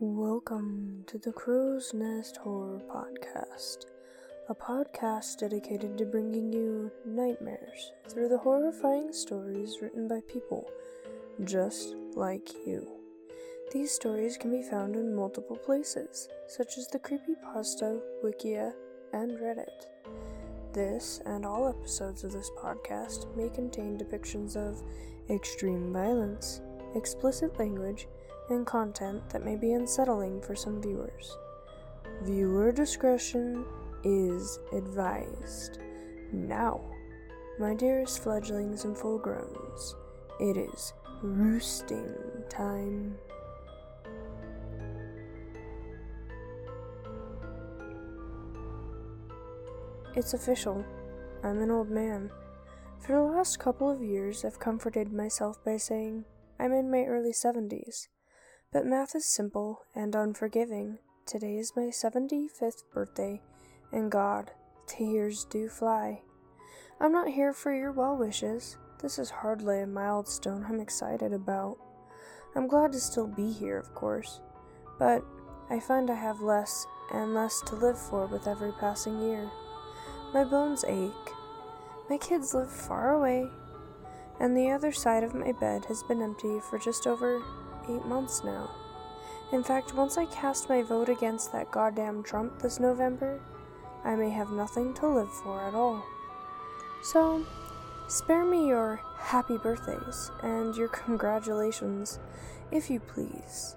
Welcome to the Crow's Nest Horror Podcast, a podcast dedicated to bringing you nightmares through the horrifying stories written by people just like you. These stories can be found in multiple places, such as the Creepypasta, Wikia, and Reddit. This and all episodes of this podcast may contain depictions of extreme violence, explicit language, and content that may be unsettling for some viewers. Viewer discretion is advised. Now, my dearest fledglings and full growns, it is roosting time. It's official. I'm an old man. For the last couple of years, I've comforted myself by saying I'm in my early 70s. But math is simple and unforgiving. Today is my 75th birthday, and God, the years do fly. I'm not here for your well wishes. This is hardly a milestone I'm excited about. I'm glad to still be here, of course, but I find I have less and less to live for with every passing year. My bones ache. My kids live far away, and the other side of my bed has been empty for just over eight months now. In fact, once I cast my vote against that goddamn Trump this November, I may have nothing to live for at all. So, spare me your happy birthdays and your congratulations, if you please.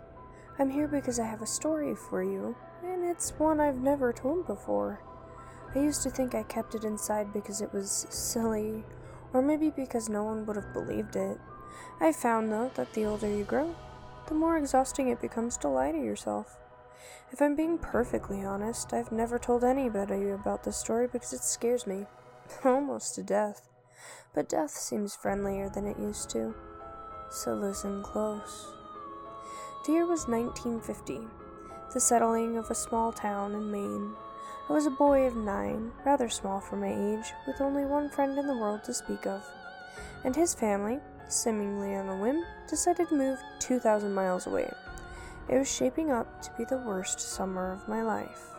I'm here because I have a story for you, and it's one I've never told before. I used to think I kept it inside because it was silly, or maybe because no one would have believed it. I found, though, that the older you grow, the more exhausting it becomes to lie to yourself. If I'm being perfectly honest, I've never told anybody about this story because it scares me almost to death. But death seems friendlier than it used to. So listen close. The year was 1950, the settling of a small town in Maine. I was a boy of nine, rather small for my age, with only one friend in the world to speak of. And his family, seemingly on a whim, decided to move 2,000 miles away. It was shaping up to be the worst summer of my life.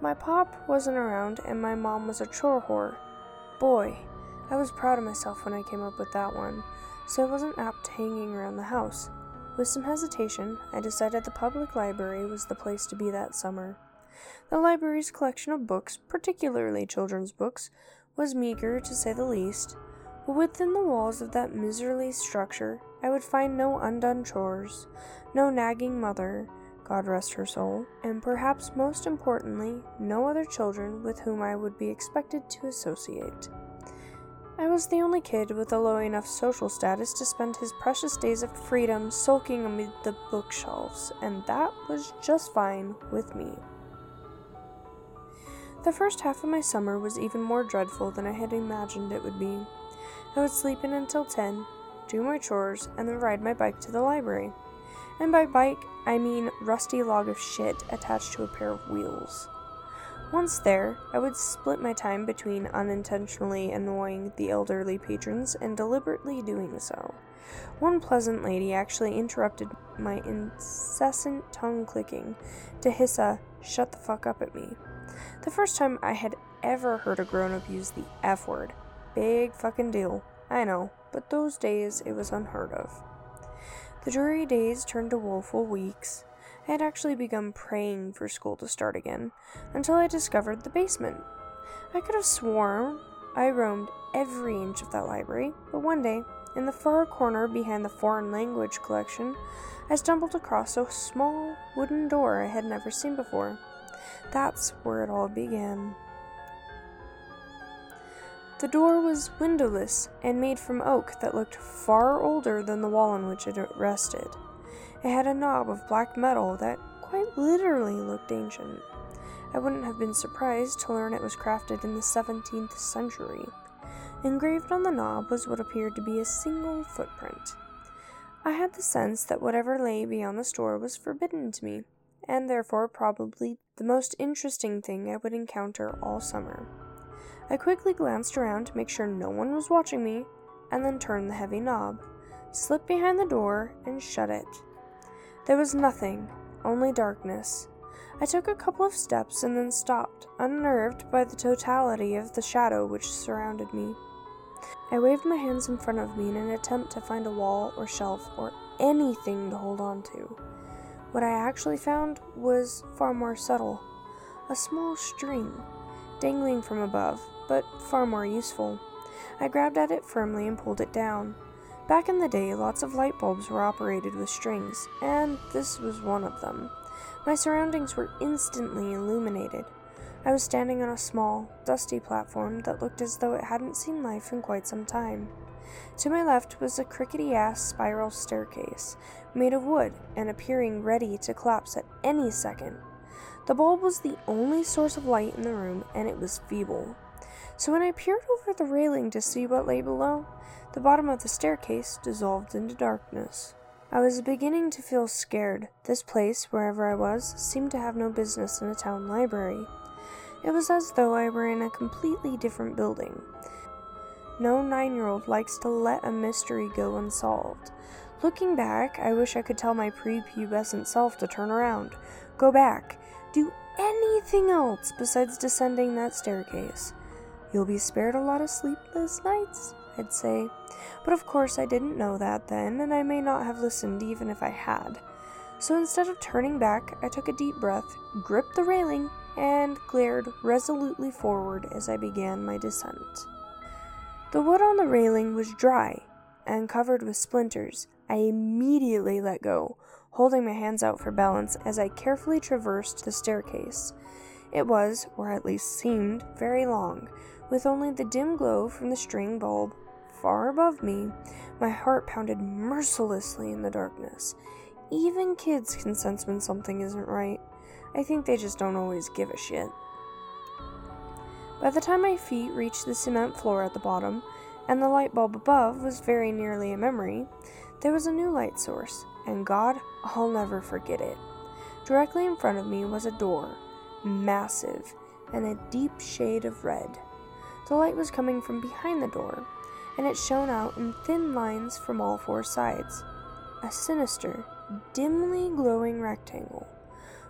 My pop wasn't around, and my mom was a chore whore. Boy, I was proud of myself when I came up with that one, so I wasn't apt hanging around the house. With some hesitation, I decided the public library was the place to be that summer. The library's collection of books, particularly children's books, was meager to say the least, but within the walls of that miserly structure, I would find no undone chores, no nagging mother, God rest her soul, and perhaps most importantly, no other children with whom I would be expected to associate. I was the only kid with a low enough social status to spend his precious days of freedom sulking amid the bookshelves, and that was just fine with me. The first half of my summer was even more dreadful than I had imagined it would be. I would sleep in until 10, do my chores, and then ride my bike to the library. And by bike, I mean rusty log of shit attached to a pair of wheels. Once there, I would split my time between unintentionally annoying the elderly patrons and deliberately doing so. One pleasant lady actually interrupted my incessant tongue clicking to hiss a shut the fuck up at me. The first time I had ever heard a grown up use the F word, Big fucking deal. I know, but those days it was unheard of. The dreary days turned to woeful weeks. I had actually begun praying for school to start again until I discovered the basement. I could have sworn I roamed every inch of that library, but one day, in the far corner behind the foreign language collection, I stumbled across a small wooden door I had never seen before. That's where it all began. The door was windowless and made from oak that looked far older than the wall on which it rested. It had a knob of black metal that quite literally looked ancient. I wouldn't have been surprised to learn it was crafted in the 17th century. Engraved on the knob was what appeared to be a single footprint. I had the sense that whatever lay beyond the store was forbidden to me, and therefore probably the most interesting thing I would encounter all summer. I quickly glanced around to make sure no one was watching me, and then turned the heavy knob, slipped behind the door, and shut it. There was nothing, only darkness. I took a couple of steps and then stopped, unnerved by the totality of the shadow which surrounded me. I waved my hands in front of me in an attempt to find a wall or shelf or anything to hold on to. What I actually found was far more subtle a small string, dangling from above, but far more useful. I grabbed at it firmly and pulled it down. Back in the day, lots of light bulbs were operated with strings, and this was one of them. My surroundings were instantly illuminated. I was standing on a small, dusty platform that looked as though it hadn't seen life in quite some time. To my left was a crickety ass spiral staircase, made of wood and appearing ready to collapse at any second. The bulb was the only source of light in the room, and it was feeble. So when I peered over the railing to see what lay below, the bottom of the staircase dissolved into darkness. I was beginning to feel scared. This place, wherever I was, seemed to have no business in a town library. It was as though I were in a completely different building. No nine year old likes to let a mystery go unsolved. Looking back, I wish I could tell my prepubescent self to turn around, go back, do anything else besides descending that staircase. You'll be spared a lot of sleepless nights, I'd say. But of course, I didn't know that then, and I may not have listened even if I had. So instead of turning back, I took a deep breath, gripped the railing, and glared resolutely forward as I began my descent. The wood on the railing was dry and covered with splinters. I immediately let go, holding my hands out for balance as I carefully traversed the staircase. It was, or at least seemed, very long, with only the dim glow from the string bulb far above me. My heart pounded mercilessly in the darkness. Even kids can sense when something isn't right. I think they just don't always give a shit. By the time my feet reached the cement floor at the bottom, and the light bulb above was very nearly a memory, there was a new light source, and God, I'll never forget it. Directly in front of me was a door, massive, and a deep shade of red. The light was coming from behind the door, and it shone out in thin lines from all four sides. A sinister, dimly glowing rectangle.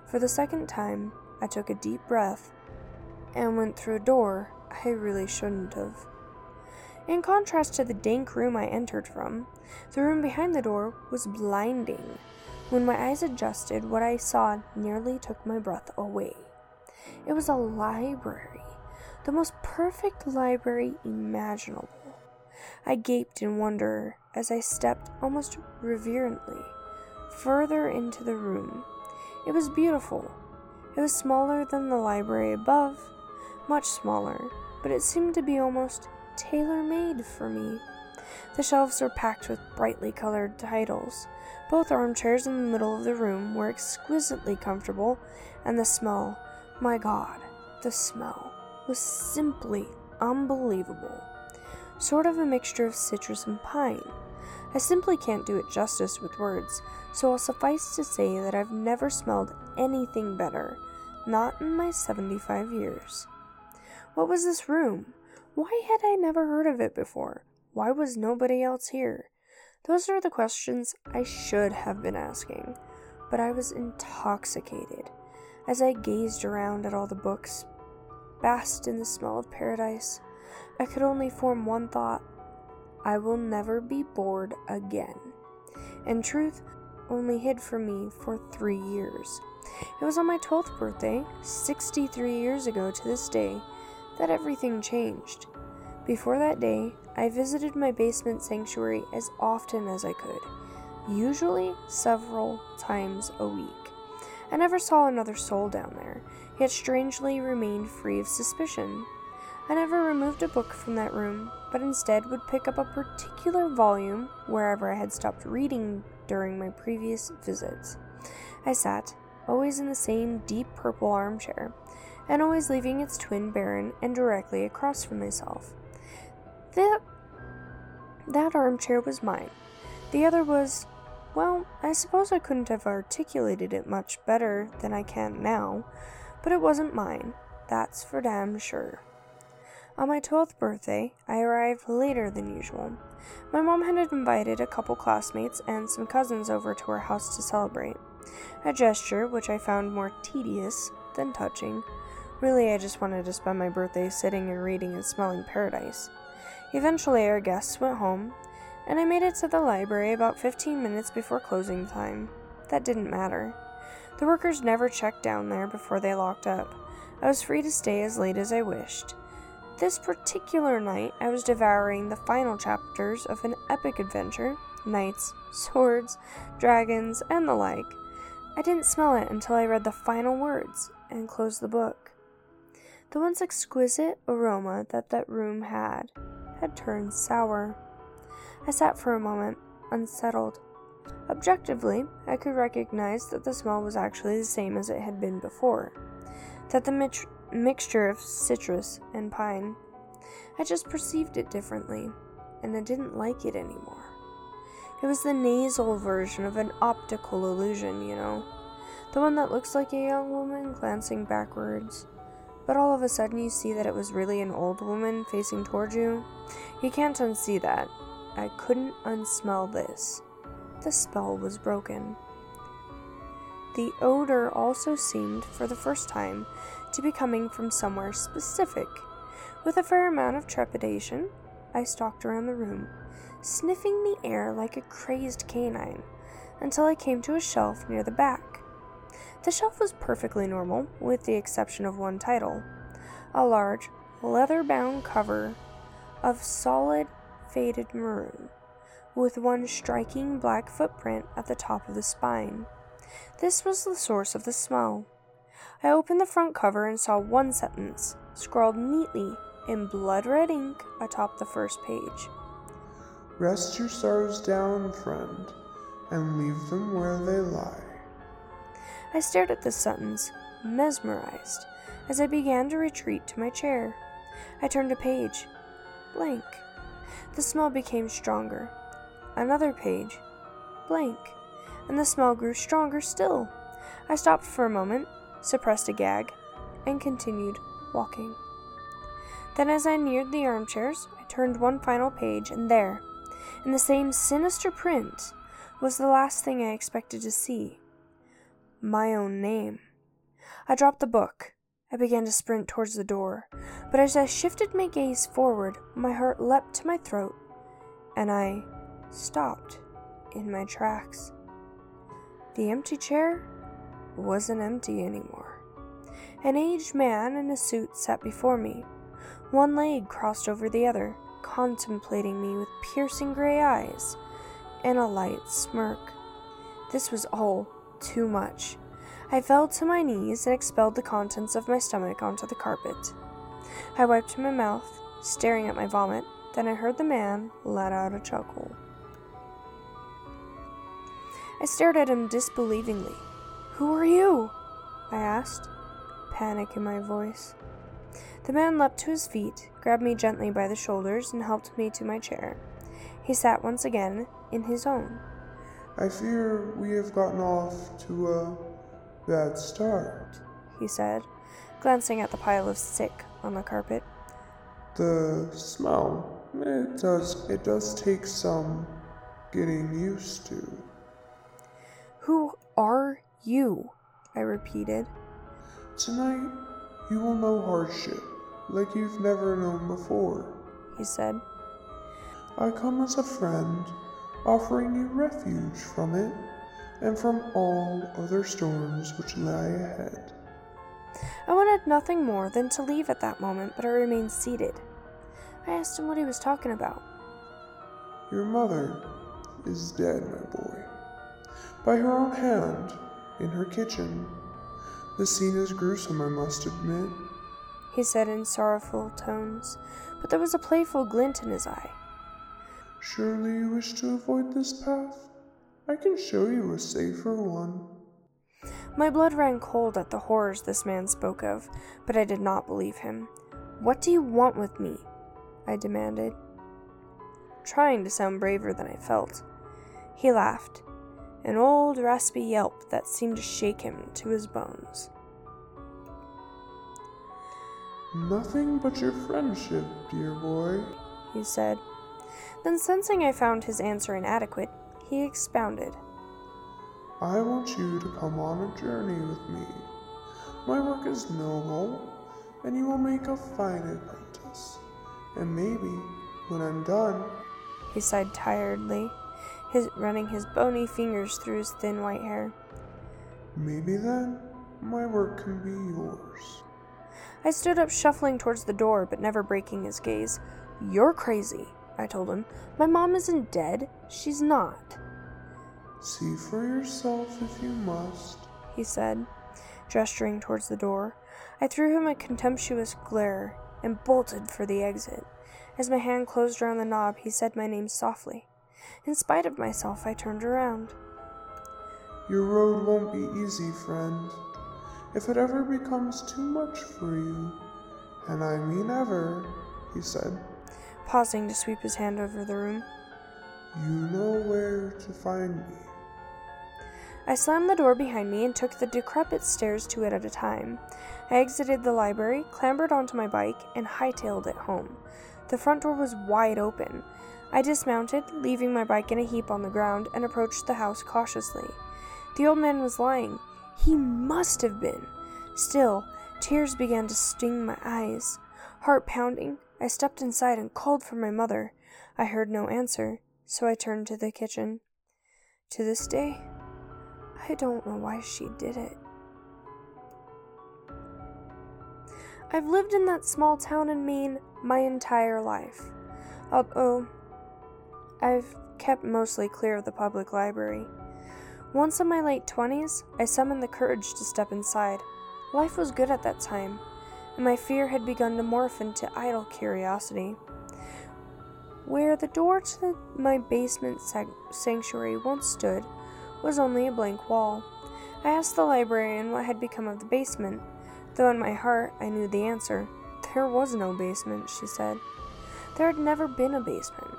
For the second time, I took a deep breath and went through a door I really shouldn't have. In contrast to the dank room I entered from, the room behind the door was blinding. When my eyes adjusted, what I saw nearly took my breath away. It was a library, the most perfect library imaginable. I gaped in wonder as I stepped almost reverently further into the room. It was beautiful. It was smaller than the library above, much smaller, but it seemed to be almost tailor made for me. The shelves were packed with brightly colored titles. Both armchairs in the middle of the room were exquisitely comfortable, and the smell, my god, the smell, was simply unbelievable. Sort of a mixture of citrus and pine. I simply can't do it justice with words, so I'll suffice to say that I've never smelled anything better, not in my 75 years. What was this room? Why had I never heard of it before? Why was nobody else here? Those are the questions I should have been asking, but I was intoxicated as I gazed around at all the books, basked in the smell of paradise. I could only form one thought I will never be bored again. In truth, only hid from me for three years. It was on my 12th birthday, 63 years ago to this day, that everything changed. Before that day, I visited my basement sanctuary as often as I could, usually several times a week. I never saw another soul down there, yet strangely remained free of suspicion. I never removed a book from that room, but instead would pick up a particular volume wherever I had stopped reading during my previous visits. I sat, always in the same deep purple armchair, and always leaving its twin barren and directly across from myself. That, that armchair was mine. The other was, well, I suppose I couldn't have articulated it much better than I can now, but it wasn't mine, that's for damn sure. On my 12th birthday, I arrived later than usual. My mom had invited a couple classmates and some cousins over to our house to celebrate, a gesture which I found more tedious than touching. Really, I just wanted to spend my birthday sitting and reading and smelling paradise. Eventually, our guests went home, and I made it to the library about 15 minutes before closing time. That didn't matter. The workers never checked down there before they locked up. I was free to stay as late as I wished. This particular night, I was devouring the final chapters of an epic adventure knights, swords, dragons, and the like. I didn't smell it until I read the final words and closed the book. The once exquisite aroma that that room had had turned sour. I sat for a moment, unsettled. Objectively, I could recognize that the smell was actually the same as it had been before, that the mit- mixture of citrus and pine. I just perceived it differently, and I didn't like it anymore. It was the nasal version of an optical illusion, you know, the one that looks like a young woman glancing backwards. But all of a sudden, you see that it was really an old woman facing towards you. You can't unsee that. I couldn't unsmell this. The spell was broken. The odor also seemed, for the first time, to be coming from somewhere specific. With a fair amount of trepidation, I stalked around the room, sniffing the air like a crazed canine, until I came to a shelf near the back. The shelf was perfectly normal, with the exception of one title a large, leather bound cover of solid, faded maroon, with one striking black footprint at the top of the spine. This was the source of the smell. I opened the front cover and saw one sentence, scrawled neatly in blood red ink atop the first page. Rest your sorrows down, friend, and leave them where they lie. I stared at this sentence, mesmerized, as I began to retreat to my chair. I turned a page. Blank. The smell became stronger. Another page. Blank. And the smell grew stronger still. I stopped for a moment, suppressed a gag, and continued walking. Then, as I neared the armchairs, I turned one final page, and there, in the same sinister print, was the last thing I expected to see my own name. I dropped the book. I began to sprint towards the door, but as I shifted my gaze forward, my heart leapt to my throat, and I stopped in my tracks. The empty chair wasn't empty anymore. An aged man in a suit sat before me, one leg crossed over the other, contemplating me with piercing gray eyes and a light smirk. This was all too much. I fell to my knees and expelled the contents of my stomach onto the carpet. I wiped my mouth, staring at my vomit, then I heard the man let out a chuckle. I stared at him disbelievingly. Who are you? I asked, panic in my voice. The man leapt to his feet, grabbed me gently by the shoulders, and helped me to my chair. He sat once again in his own. I fear we have gotten off to a bad start, he said, glancing at the pile of sick on the carpet. The smell, it does it does take some getting used to. You? I repeated. Tonight you will know hardship like you've never known before, he said. I come as a friend, offering you refuge from it and from all other storms which lie ahead. I wanted nothing more than to leave at that moment, but I remained seated. I asked him what he was talking about. Your mother is dead, my boy. By her own hand, in her kitchen. The scene is gruesome, I must admit, he said in sorrowful tones, but there was a playful glint in his eye. Surely you wish to avoid this path? I can show you a safer one. My blood ran cold at the horrors this man spoke of, but I did not believe him. What do you want with me? I demanded, trying to sound braver than I felt. He laughed, an old raspy yelp that seemed to shake him to his bones. Nothing but your friendship, dear boy, he said. Then, sensing I found his answer inadequate, he expounded. I want you to come on a journey with me. My work is noble, and you will make a fine apprentice. And maybe, when I'm done, he sighed tiredly, his, running his bony fingers through his thin white hair. Maybe then my work can be yours. I stood up, shuffling towards the door, but never breaking his gaze. You're crazy, I told him. My mom isn't dead. She's not. See for yourself if you must, he said, gesturing towards the door. I threw him a contemptuous glare and bolted for the exit. As my hand closed around the knob, he said my name softly. In spite of myself, I turned around. Your road won't be easy, friend. If it ever becomes too much for you, and I mean ever, he said, pausing to sweep his hand over the room, you know where to find me. I slammed the door behind me and took the decrepit stairs two at a time. I exited the library, clambered onto my bike, and hightailed it home. The front door was wide open. I dismounted, leaving my bike in a heap on the ground, and approached the house cautiously. The old man was lying. He must have been. Still, tears began to sting my eyes. Heart pounding, I stepped inside and called for my mother. I heard no answer, so I turned to the kitchen. To this day, I don't know why she did it. I've lived in that small town in Maine my entire life, although I've kept mostly clear of the public library. Once in my late 20s, I summoned the courage to step inside. Life was good at that time, and my fear had begun to morph into idle curiosity. Where the door to my basement sanctuary once stood was only a blank wall. I asked the librarian what had become of the basement, though in my heart I knew the answer. There was no basement, she said. There had never been a basement.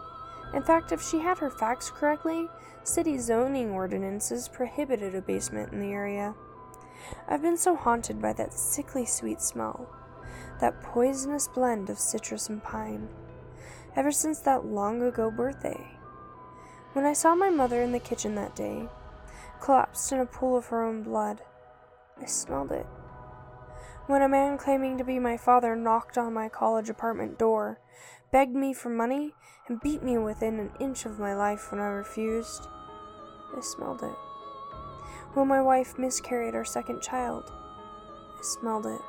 In fact, if she had her facts correctly, city zoning ordinances prohibited a basement in the area. I've been so haunted by that sickly sweet smell, that poisonous blend of citrus and pine, ever since that long ago birthday. When I saw my mother in the kitchen that day, collapsed in a pool of her own blood, I smelled it. When a man claiming to be my father knocked on my college apartment door, begged me for money, and beat me within an inch of my life when I refused. I smelled it. When my wife miscarried our second child, I smelled it.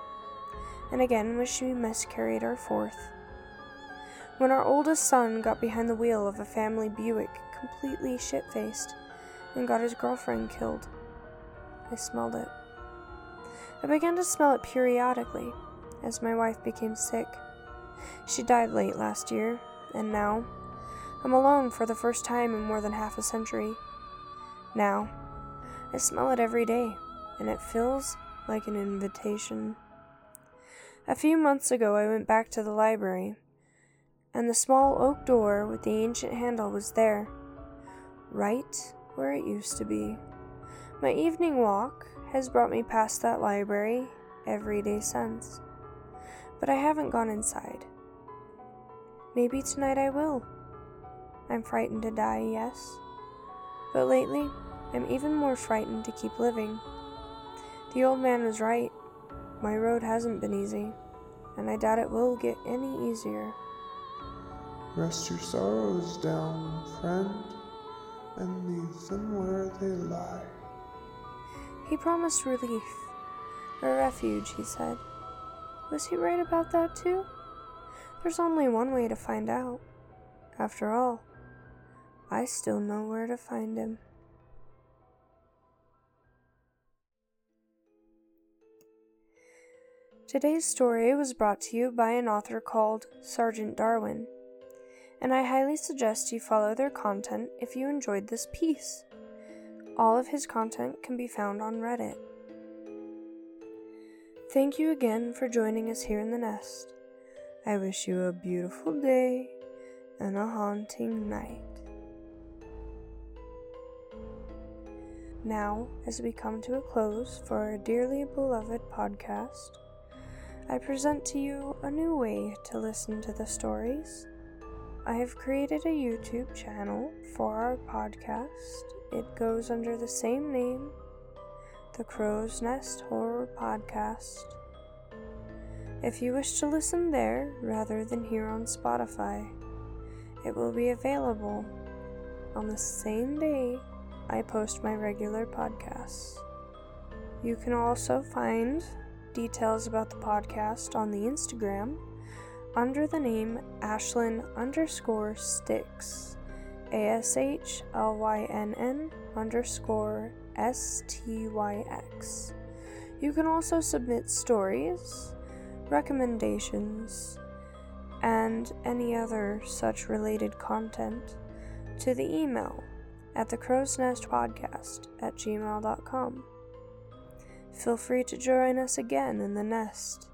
And again when she miscarried our fourth. When our oldest son got behind the wheel of a family Buick completely shit faced and got his girlfriend killed, I smelled it. I began to smell it periodically as my wife became sick. She died late last year, and now I'm alone for the first time in more than half a century. Now, I smell it every day, and it feels like an invitation. A few months ago, I went back to the library, and the small oak door with the ancient handle was there, right where it used to be. My evening walk has brought me past that library every day since, but I haven't gone inside. Maybe tonight I will. I'm frightened to die, yes. But lately, I'm even more frightened to keep living. The old man was right. My road hasn't been easy, and I doubt it will get any easier. Rest your sorrows down, friend, and leave them where they lie. He promised relief, a refuge, he said. Was he right about that, too? There's only one way to find out. After all, I still know where to find him. Today's story was brought to you by an author called Sergeant Darwin, and I highly suggest you follow their content if you enjoyed this piece. All of his content can be found on Reddit. Thank you again for joining us here in the nest. I wish you a beautiful day and a haunting night. Now, as we come to a close for our dearly beloved podcast, I present to you a new way to listen to the stories I have created a YouTube channel for our podcast. It goes under the same name, the Crow's Nest Horror Podcast. If you wish to listen there rather than here on Spotify, it will be available on the same day I post my regular podcasts. You can also find details about the podcast on the Instagram under the name Ashlynn underscore Styx. A S H L Y N N underscore S T Y X. You can also submit stories, recommendations, and any other such related content to the email at the crow's nest podcast at gmail.com. Feel free to join us again in the nest